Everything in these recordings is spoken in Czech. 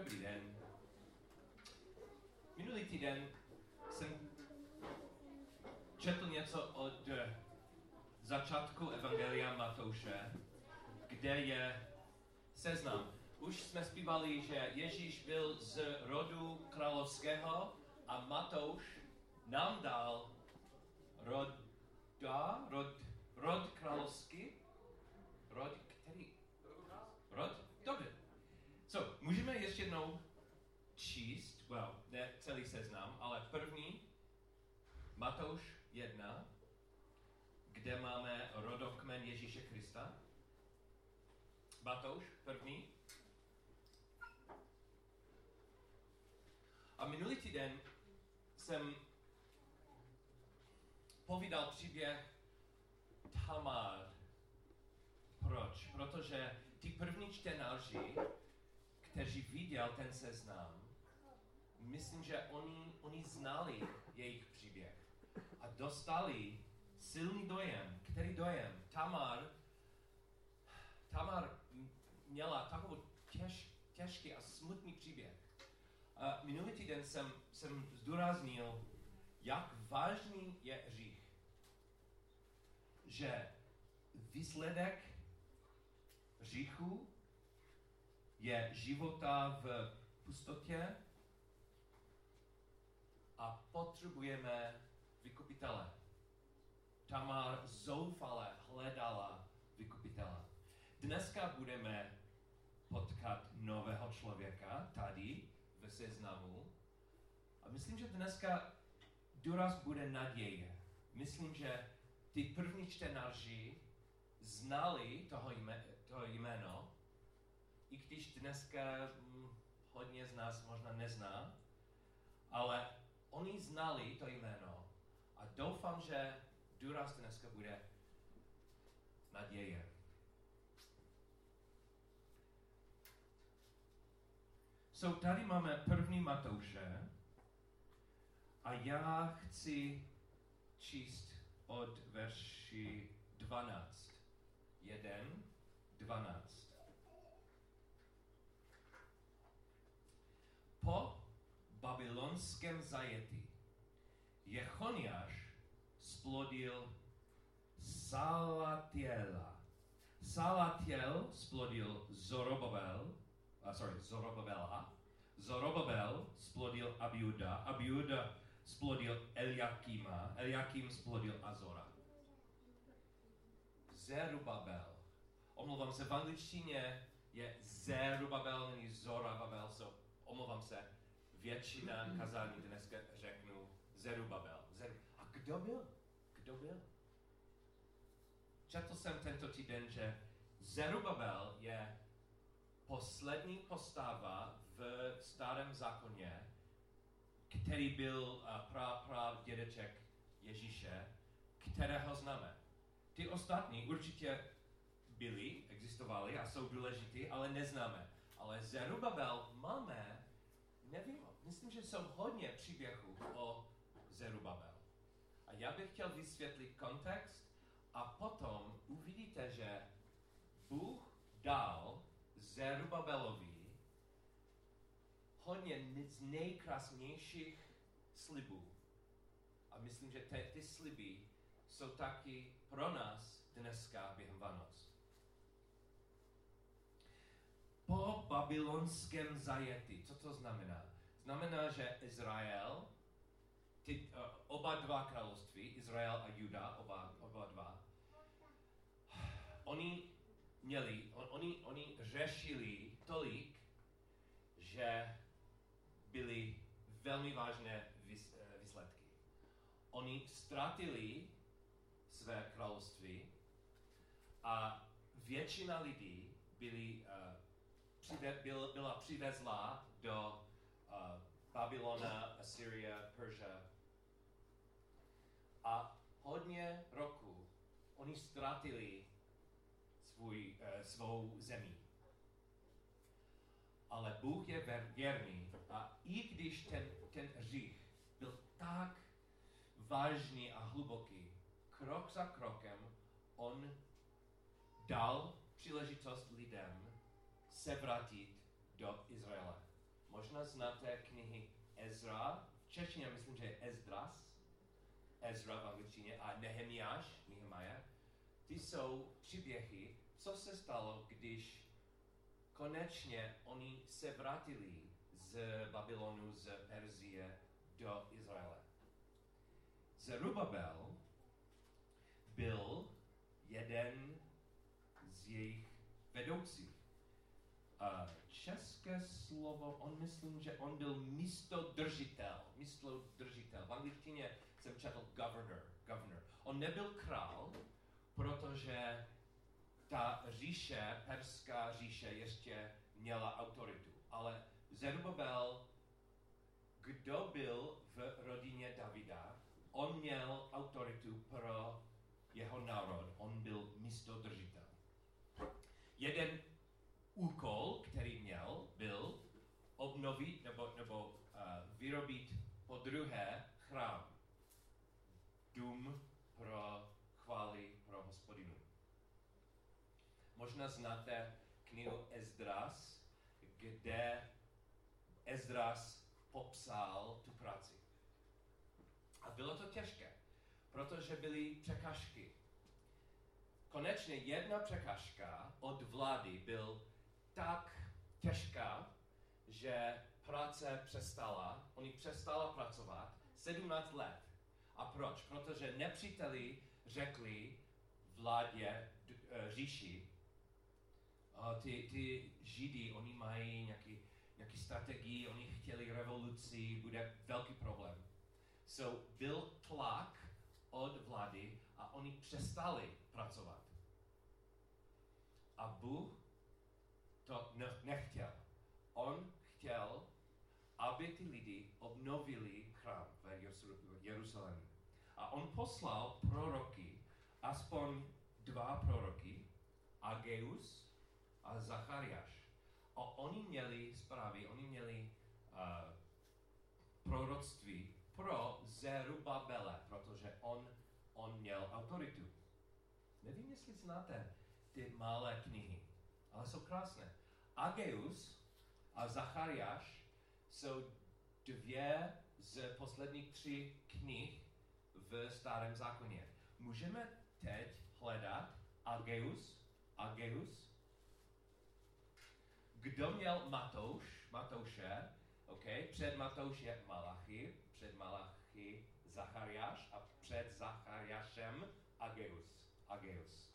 Dobrý den. Minulý týden jsem četl něco od začátku Evangelia Matouše, kde je seznam. Už jsme zpívali, že Ježíš byl z rodu královského a Matouš nám dal rod, rod královský, rod, který? Rod? So, můžeme ještě jednou číst, well, ne celý seznam, ale první, Matouš 1, kde máme rodokmen Ježíše Krista. Matouš, první. A minulý týden jsem povídal příběh Tamar. Proč? Protože ty první čtenáři, kteří viděl ten seznam, myslím, že oni, oni znali jejich příběh a dostali silný dojem. Který dojem? Tamar, Tamar měla takový těž, těžký a smutný příběh. A minulý týden jsem, jsem zdůraznil, jak vážný je hřích. Že výsledek hříchu je života v pustotě a potřebujeme vykupitele. Tamar zoufale hledala vykupitele. Dneska budeme potkat nového člověka tady ve seznamu. A myslím, že dneska důraz bude naděje. Myslím, že ty první čtenáři znali toho, toho jméno, i když dneska hm, hodně z nás možná nezná, ale oni znali to jméno a doufám, že důraz dneska bude naděje. So tady máme první Matouše a já chci číst od verši 12. 1, 12. Po babylonském zajetí Jechoniáš splodil Salatiela. Salatiel splodil Zorobabel, uh, sorry, Zorobabela. Zorobabel splodil Abiuda. Abiuda splodil Eliakima. Eliakim splodil Azora. Zerubabel. Omlouvám se, v angličtině je Zerubabel, není Zorababel, so omlouvám se. Většina kazání dneska řeknu Zerubabel. Zeru. A kdo byl? Kdo byl? Četl jsem tento týden, že Zerubabel je poslední postava v starém zákoně, který byl uh, pra, pra dědeček Ježíše, kterého známe. Ty ostatní určitě byli, existovali a jsou důležitý, ale neznáme. Ale Zerubabel máme, nevím, myslím, že jsou hodně příběhů o Zerubabel. A já bych chtěl vysvětlit kontext a potom uvidíte, že Bůh dal Zerubabelovi hodně z nejkrásnějších slibů. A myslím, že ty, ty sliby jsou taky pro nás dneska během Vánoc. Po babylonském zajetí, co to znamená? Znamená, že Izrael ty, uh, oba dva království, Izrael a Juda, oba, oba dva, oni měli, on, oni, oni řešili tolik, že byly velmi vážné vys, uh, výsledky. Oni ztratili své království a většina lidí byli, uh, přive, byl, byla přivezla do uh, Babylona, Assyria, Persia. A hodně roku oni ztratili svůj, uh, svou zemi. Ale Bůh je věrný a i když ten, ten hřích byl tak vážný a hluboký, krok za krokem on dal příležitost lidem se vrátit do Izraele. Možná znáte knihy Ezra, v češtině myslím, že je Ezdras, Ezra v angličtině, a Nehemiáš, Nehemiah. Ty jsou příběhy, co se stalo, když konečně oni se vrátili z Babylonu, z Perzie do Izraele. Zerubabel byl jeden z jejich vedoucích. České slovo, on myslím, že on byl místo držitel, místo držitel. V angličtině jsem četl governor, governor. On nebyl král, protože ta říše, perská říše, ještě měla autoritu. Ale Zerubabel, kdo byl v rodině Davida, on měl autoritu pro jeho národ, on byl místodržitel. Jeden úkol, který měl, byl obnovit nebo, nebo uh, vyrobit po druhé chrám. Dům pro chvály pro hospodinu. Možná znáte knihu Ezdras, kde Ezdras popsal tu práci. A bylo to těžké, protože byly překážky. Konečně jedna překážka od vlády byl tak těžká, že práce přestala, oni přestala pracovat 17 let. A proč? Protože nepříteli řekli vládě, uh, říši, uh, ty, ty Židy, oni mají nějaký, nějaký strategii, oni chtěli revoluci, bude velký problém. So byl tlak od vlády a oni přestali pracovat. A Bůh to nechtěl. On chtěl, aby ty lidi obnovili chrám v Jeruzalému. A on poslal proroky, aspoň dva proroky, Ageus a Zachariáš. A oni měli zprávy, oni měli uh, proroctví pro Zerubabele, protože on, on měl autoritu. Nevím, jestli znáte ty malé knihy, ale jsou krásné. Ageus a Zachariáš jsou dvě z posledních tří knih v Starém zákoně. Můžeme teď hledat Ageus, Ageus. Kdo měl Matouš, Matouše, okay? před Matouš je Malachy, před Malachy Zachariáš a před Zachariášem Ageus. Ageus.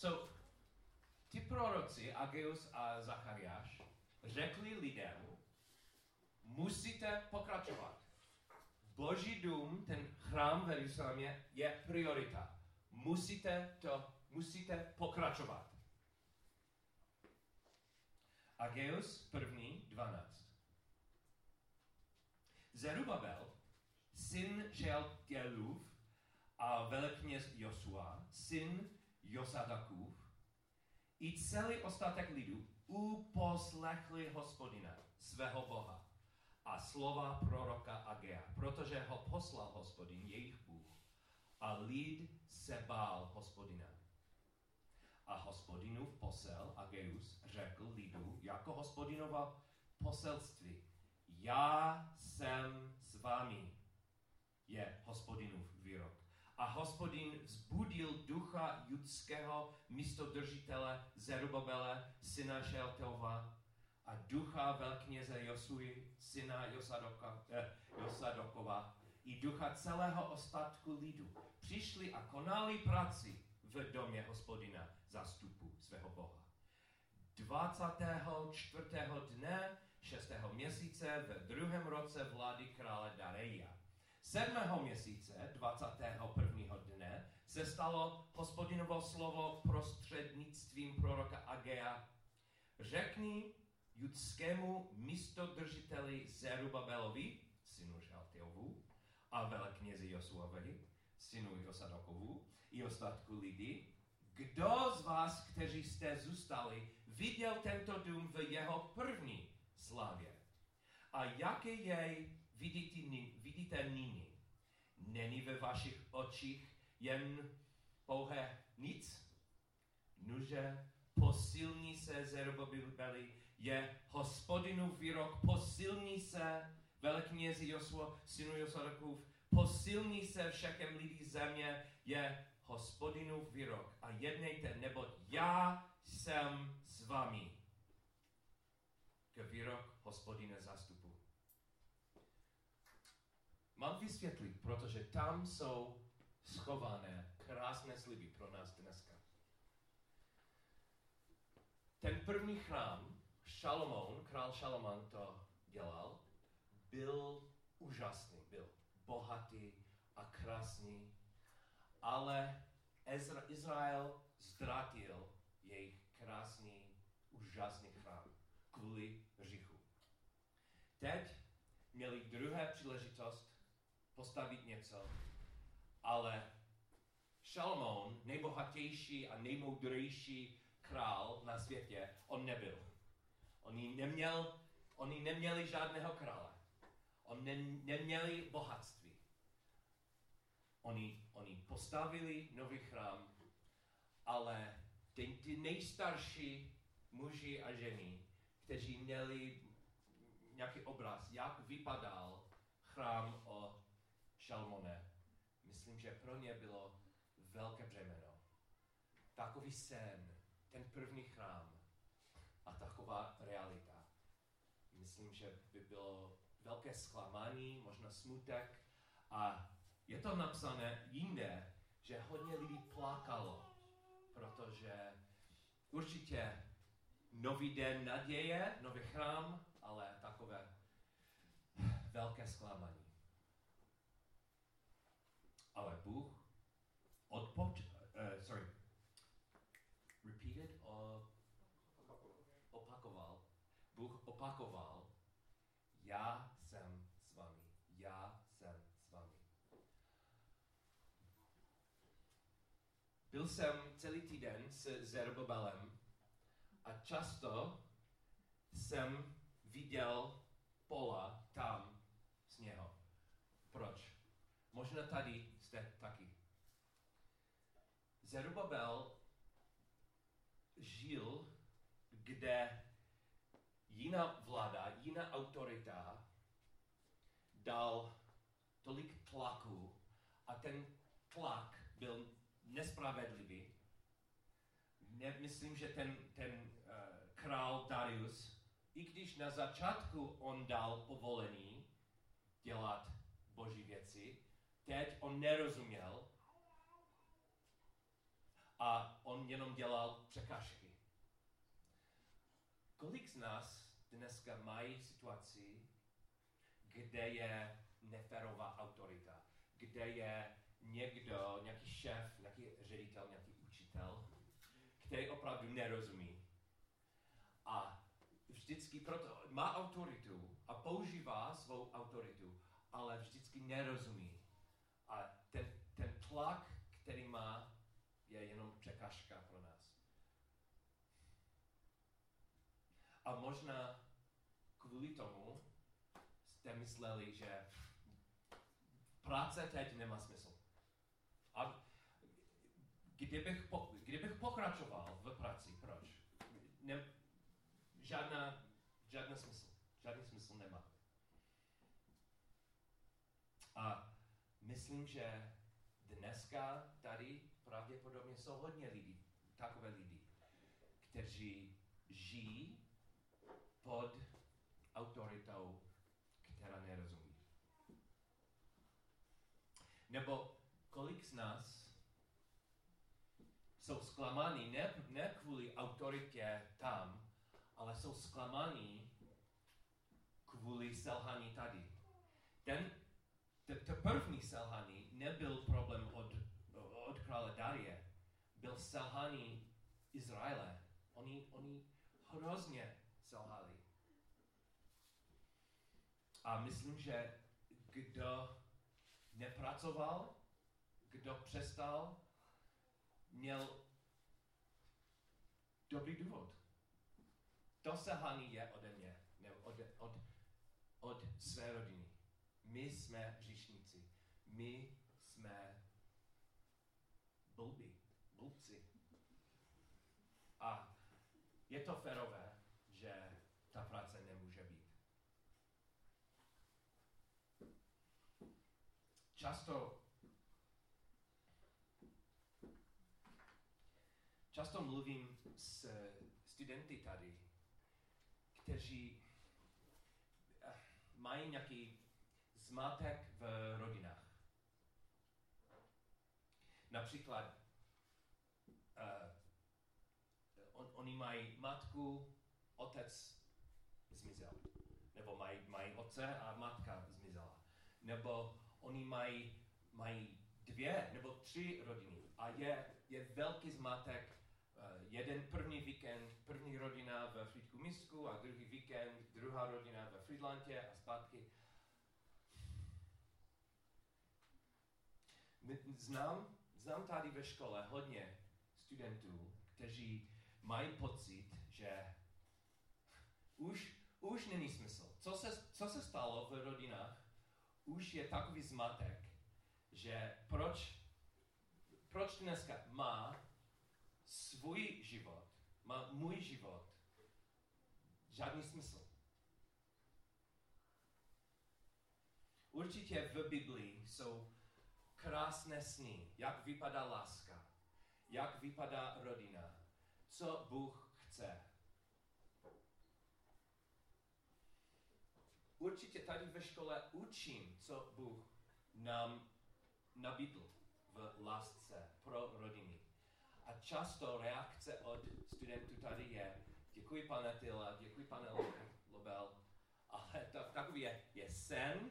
So, ti proroci, Ageus a Zachariáš, řekli lidem, musíte pokračovat. Boží dům, ten chrám v Jeruzalémě, je priorita. Musíte to, musíte pokračovat. Ageus první, 12. Zerubabel, syn Želtělův a velekněz Josua, syn Josadakův, i celý ostatek lidu uposlechli hospodina, svého Boha a slova proroka Agea, protože ho poslal hospodin, jejich Bůh, a lid se bál hospodina. A hospodinův posel Ageus řekl lidu jako hospodinova poselství, já jsem s vámi, je hospodinův výrok a hospodin vzbudil ducha judského místodržitele Zerubabele, syna Šeltova, a ducha velkněze Josuji, syna Josadoka, eh, Josadokova, i ducha celého ostatku lidu. Přišli a konali práci v domě hospodina zastupu svého Boha. 24. dne 6. měsíce v druhém roce vlády krále Dareja Sedmého měsíce, 21. dne, se stalo hospodinovo slovo prostřednictvím proroka Agea. Řekni judskému místodržiteli Zerubabelovi, synu Šaltiovu, a veleknězi Josuovi, synu Josadokovu, i ostatku lidi, kdo z vás kteří jste zůstali, viděl tento dům v jeho první slávě. A jaké jej nyní? Není ve vašich očích jen pouhé nic? Nuže, posilní se Zerubabeli, je hospodinu výrok, posilní se veleknězi Josuo, synu Josadakův, posilní se všakem lidí země, je hospodinu výrok. A jednejte, neboť já jsem s vámi. K výrok hospodine zastupu. Mám vysvětlit, protože tam jsou schované krásné sliby pro nás dneska. Ten první chrám, Šalomoun, král Šalomoun to dělal, byl úžasný, byl bohatý a krásný, ale Ezra, Izrael ztratil jejich krásný, úžasný chrám kvůli hříchu. Teď měli druhé příležitost postavit něco, ale Šalmón, nejbohatější a nejmoudrejší král na světě, on nebyl. Oni, neměl, oni neměli žádného krále. On ne, neměli bohatství. Oni, oni postavili nový chrám, ale ty, ty nejstarší muži a ženy, kteří měli nějaký obraz, jak vypadal chrám že pro ně bylo velké břemeno. Takový sen, ten první chrám a taková realita. Myslím, že by bylo velké zklamání, možná smutek a je to napsané jinde, že hodně lidí plakalo, protože určitě nový den naděje, nový chrám, ale takové velké zklamání. Ale Bůh odpoč, uh, sorry, repeated, or opakoval. Bůh opakoval, já jsem s vámi, já jsem s vámi. Byl jsem celý týden s Zerbabelem a často jsem viděl pola tam z něho. Proč? Možná tady jste taky. Zerubabel žil, kde jiná vláda, jiná autorita dal tolik tlaku a ten tlak byl nespravedlivý. Nemyslím, že ten, ten uh, král Darius, i když na začátku on dal povolení dělat boží věci, teď on nerozuměl a on jenom dělal překážky. Kolik z nás dneska mají situaci, kde je neférová autorita, kde je někdo, nějaký šéf, nějaký ředitel, nějaký učitel, který opravdu nerozumí. A vždycky proto má autoritu a používá svou autoritu, ale vždycky nerozumí. A ten, ten tlak, který má, je jenom překážka pro nás. A možná kvůli tomu jste mysleli, že práce teď nemá smysl. A kdybych, po, kdybych pokračoval v práci, proč? Ne, žádná, žádný smysl. Žádný smysl nemá. A myslím, že dneska tady pravděpodobně jsou hodně lidí, takové lidi, kteří žijí pod autoritou, která nerozumí. Nebo kolik z nás jsou zklamaní ne, ne kvůli autoritě tam, ale jsou zklamaní kvůli selhání tady. Ten, to první selhání nebyl problém od, od krále Darie, byl selhání Izraele. Oni, oni hrozně selhali. A myslím, že kdo nepracoval, kdo přestal, měl dobrý důvod. To selhání je ode mě, nebo od, od, od své rodiny. My jsme. My jsme blbí, blbci. A je to férové, že ta práce nemůže být. Často často mluvím s studenty tady, kteří eh, mají nějaký zmatek v rodinách. Například uh, on, oni mají matku, otec zmizel. Nebo mají, mají otce a matka zmizela. Nebo oni mají, mají dvě nebo tři rodiny a je, je velký zmatek. Uh, jeden první víkend, první rodina ve Frýdku Misku a druhý víkend, druhá rodina ve Frýdlantě a zpátky. Znám, znám tady ve škole hodně studentů, kteří mají pocit, že už, už není smysl. Co se, co se stalo v rodinách, už je takový zmatek, že proč, proč dneska má svůj život, má můj život, žádný smysl. Určitě v Biblii jsou krásné sny, jak vypadá láska, jak vypadá rodina, co Bůh chce. Určitě tady ve škole učím, co Bůh nám nabídl v lásce pro rodiny. A často reakce od studentů tady je, děkuji pane Tyla, děkuji pane Lobel, ale to, takový je, je sen,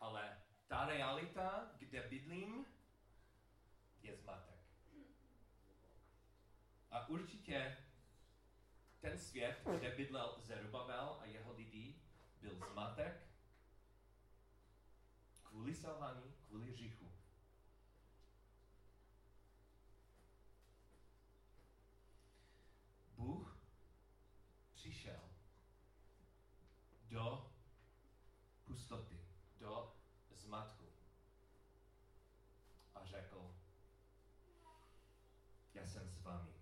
ale ta realita, kde bydlím, je zmatek. A určitě ten svět, kde bydlel Zerubabel a jeho lidi, byl zmatek kvůli selhání, kvůli říchu. Bůh přišel do pustoty, zmatku a řekl, já jsem s vámi.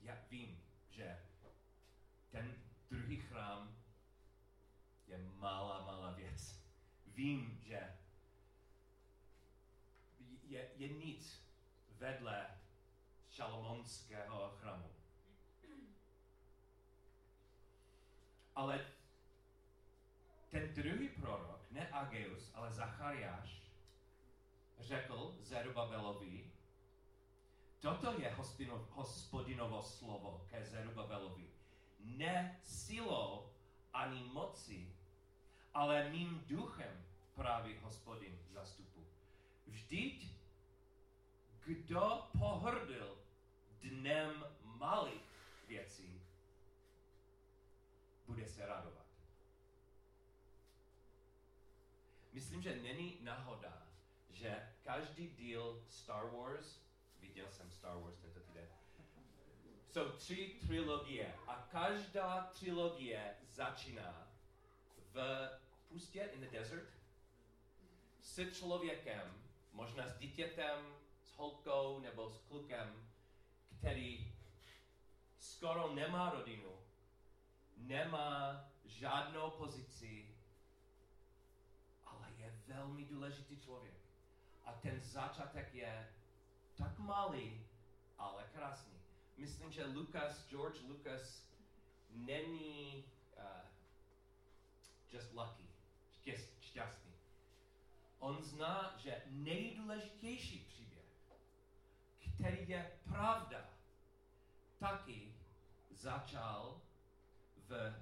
Já vím, že ten druhý chrám je malá, malá věc. Vím, že je, je nic vedle šalomonského chrámu. Ale ten druhý prorok, ne Ageus, ale Zachariáš, řekl Zerubabelovi, toto je hospodinovo slovo ke Zerubabelovi. Ne silou ani moci, ale mým duchem, praví hospodin zastupu. Vždyť, kdo pohrdil dnem malých věcí, bude se radovat. Myslím, že není náhoda, že každý díl Star Wars, viděl jsem Star Wars tento týden, jsou tři trilogie a každá trilogie začíná v pustě in the desert s člověkem, možná s dítětem, s holkou nebo s klukem, který skoro nemá rodinu, nemá žádnou pozici, velmi důležitý člověk. A ten začátek je tak malý, ale krásný. Myslím, že Lucas, George Lucas, není uh, just lucky, šťastný. On zná, že nejdůležitější příběh, který je pravda, taky začal v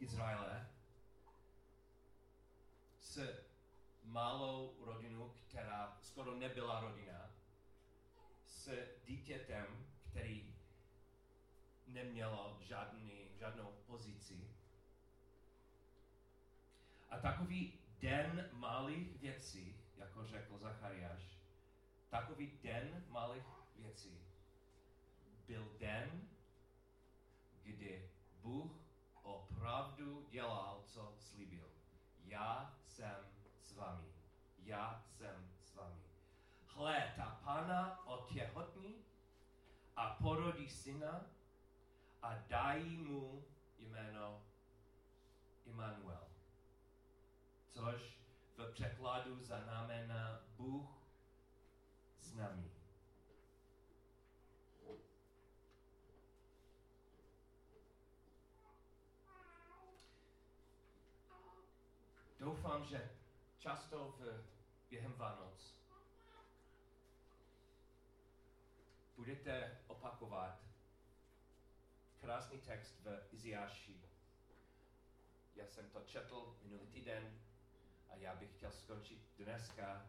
Izraele s malou rodinu, která skoro nebyla rodina, s dítětem, který nemělo žádný, žádnou pozici. A takový den malých věcí, jako řekl Zachariáš, takový den malých věcí byl den, kdy Bůh opravdu dělal, co slíbil. Já jsem s vámi. Já jsem s vámi. Hle, ta pana otěhotní a porodí syna a dají mu jméno Immanuel, což v překladu znamená Bůh s námi. Že často v, během Vánoc budete opakovat krásný text v Iziáši. Já jsem to četl minulý týden a já bych chtěl skončit dneska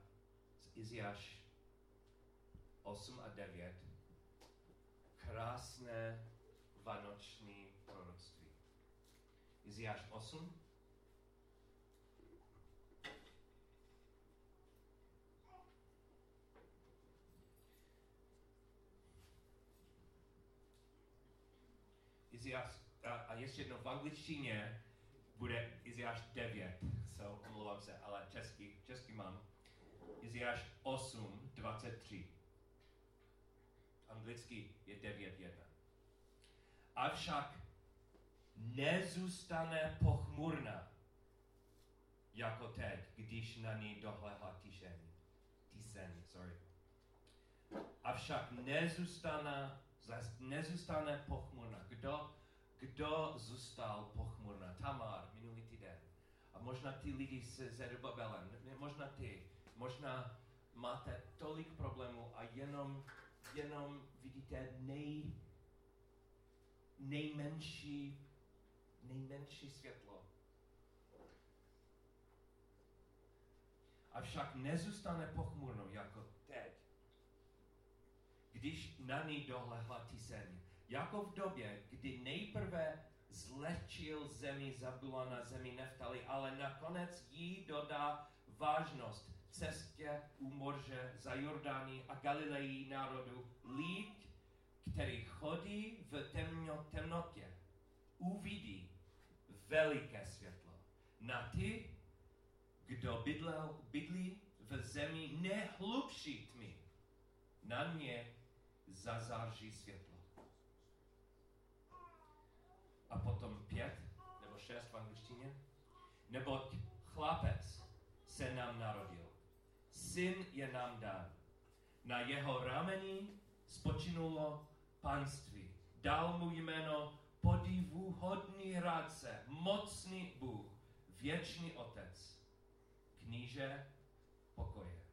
z Iziáš 8 a 9. Krásné vánoční proroctví. Iziáš 8, Iziáš, a, a ještě jedno v angličtině bude Iziáš 9, so, omlouvám se, ale český, český mám. Iziáš 8, 23. Anglicky je 9, 1. Avšak nezůstane pochmurná, jako teď, když na ní dohlehla tíšeň. Tíseň, sorry. Avšak nezůstane, nezůstane pochmurná. Kdo, kdo zůstal pochmurná? Tamar, minulý týden. A možná ty lidi se Zerubabelem, možná ty, možná máte tolik problémů a jenom, jenom vidíte nej, nejmenší, nejmenší světlo. Avšak nezůstane pochmurnou jako když na ní dohlehla tíseň jako v době, kdy nejprve zlehčil zemi Zabula na zemi Neftali, ale nakonec jí dodá vážnost cestě u morže za Jordány a Galileji národu. Lid, který chodí v temno, temnotě, uvidí veliké světlo. Na ty, kdo bydlel, bydlí v zemi nehlubší tmy, na ně zazáří světlo a potom pět nebo šest v angličtině. Neboť chlapec se nám narodil, syn je nám dán. Na jeho rameni spočinulo panství. Dal mu jméno podivuhodný rádce, mocný Bůh, věčný Otec, kníže pokoje.